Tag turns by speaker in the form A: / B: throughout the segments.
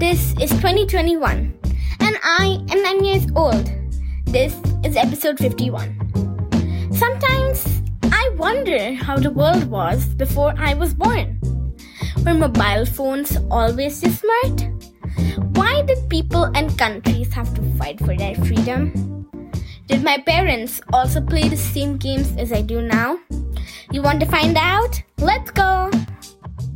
A: This is 2021, and I am 9 years old. This is episode 51. Sometimes I wonder how the world was before I was born. Were mobile phones always this smart? Why did people and countries have to fight for their freedom? Did my parents also play the same games as I do now? You want to find out? Let's go!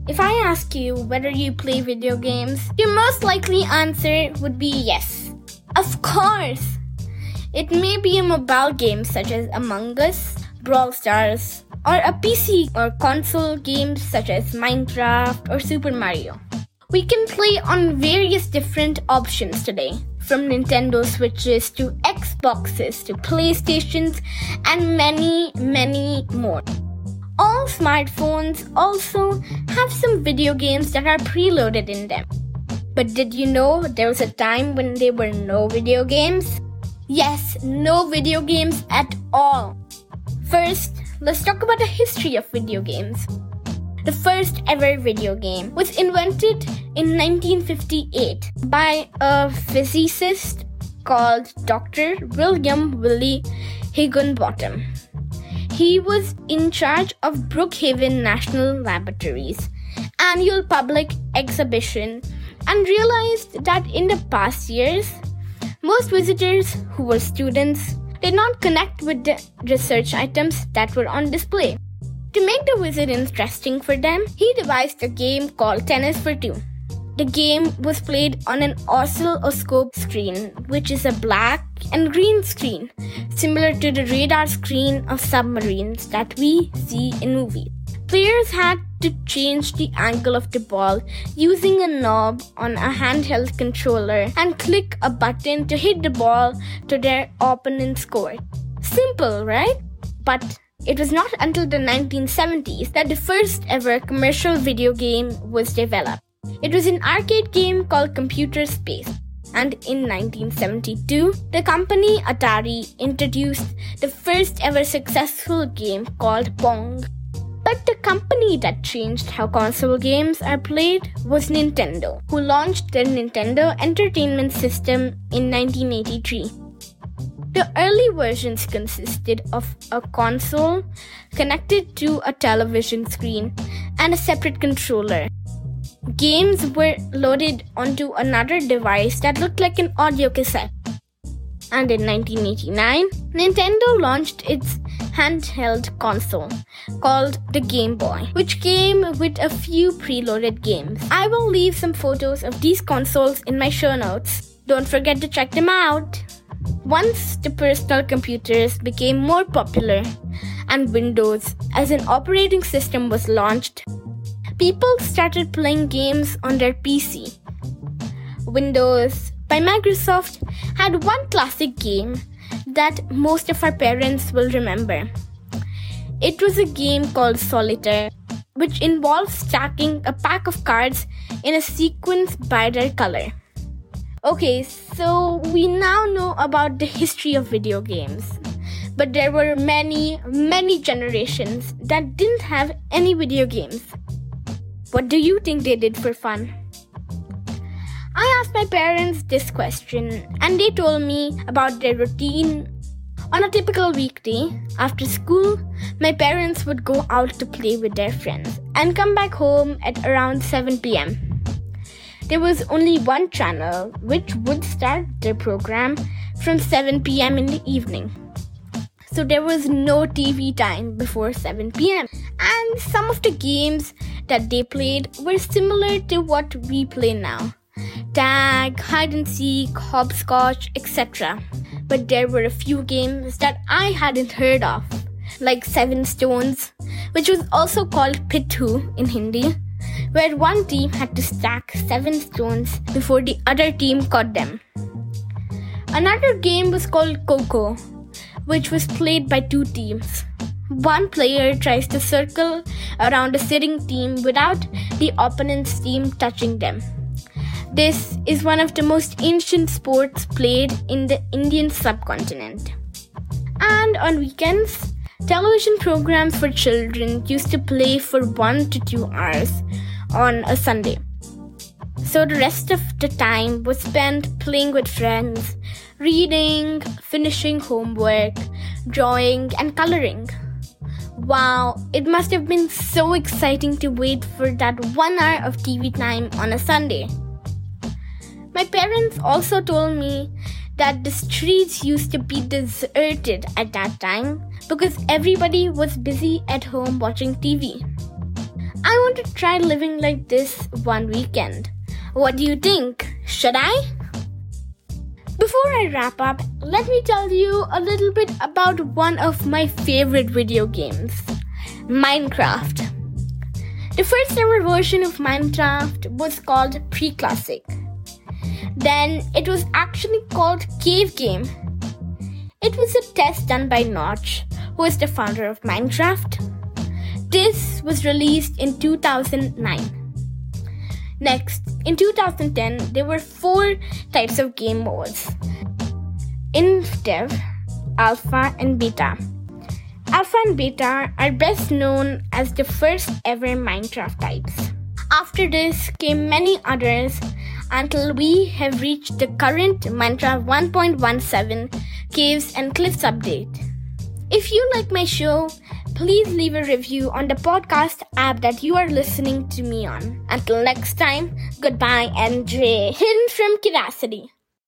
A: If I ask you whether you play video games, your most likely answer would be yes. Of course! It may be a mobile game such as Among Us, Brawl Stars, or a PC or console games such as Minecraft or Super Mario. We can play on various different options today, from Nintendo Switches to Xboxes to PlayStations and many, many more. All smartphones also have some video games that are preloaded in them. But did you know there was a time when there were no video games? Yes, no video games at all. First, let's talk about the history of video games. The first ever video game was invented in 1958 by a physicist called Dr. William Willie Higinbotham. He was in charge of Brookhaven National Laboratory's annual public exhibition and realized that in the past years, most visitors who were students did not connect with the research items that were on display. To make the visit interesting for them, he devised a game called Tennis for Two. The game was played on an oscilloscope screen, which is a black and green screen, similar to the radar screen of submarines that we see in movies. Players had to change the angle of the ball using a knob on a handheld controller and click a button to hit the ball to their opponent's court. Simple, right? But it was not until the 1970s that the first ever commercial video game was developed. It was an arcade game called Computer Space. And in 1972, the company Atari introduced the first ever successful game called Pong. But the company that changed how console games are played was Nintendo, who launched their Nintendo Entertainment System in 1983. The early versions consisted of a console connected to a television screen and a separate controller. Games were loaded onto another device that looked like an audio cassette. And in 1989, Nintendo launched its handheld console called the Game Boy, which came with a few preloaded games. I will leave some photos of these consoles in my show notes. Don't forget to check them out. Once the personal computers became more popular and Windows as an operating system was launched, people started playing games on their PC. Windows by Microsoft had one classic game that most of our parents will remember. It was a game called Solitaire, which involves stacking a pack of cards in a sequence by their color. Okay, so we now know about the history of video games. But there were many, many generations that didn't have any video games. What do you think they did for fun? I asked my parents this question, and they told me about their routine. On a typical weekday, after school, my parents would go out to play with their friends and come back home at around 7 pm. There was only one channel which would start their program from 7 pm in the evening. So there was no TV time before 7 pm. And some of the games that they played were similar to what we play now tag, hide and seek, hopscotch, etc. But there were a few games that I hadn't heard of, like Seven Stones, which was also called Pittu in Hindi, where one team had to stack seven stones before the other team caught them. Another game was called Kho-Kho, which was played by two teams. One player tries to circle around a sitting team without the opponent's team touching them. This is one of the most ancient sports played in the Indian subcontinent. And on weekends, television programs for children used to play for one to two hours on a Sunday. so the rest of the time was spent playing with friends, reading, finishing homework, drawing, and coloring. Wow, it must have been so exciting to wait for that one hour of TV time on a Sunday. My parents also told me that the streets used to be deserted at that time because everybody was busy at home watching TV. I want to try living like this one weekend. What do you think? Should I? Before I wrap up, let me tell you a little bit about one of my favorite video games Minecraft. The first ever version of Minecraft was called Pre Classic. Then it was actually called Cave Game. It was a test done by Notch, who is the founder of Minecraft. This was released in 2009. Next, in 2010, there were four types of game modes in Dev, Alpha, and Beta. Alpha and Beta are best known as the first ever Minecraft types. After this came many others until we have reached the current Minecraft 1.17 Caves and Cliffs update. If you like my show, please leave a review on the podcast app that you are listening to me on. Until next time, goodbye and Dre. Hidden from Curiosity.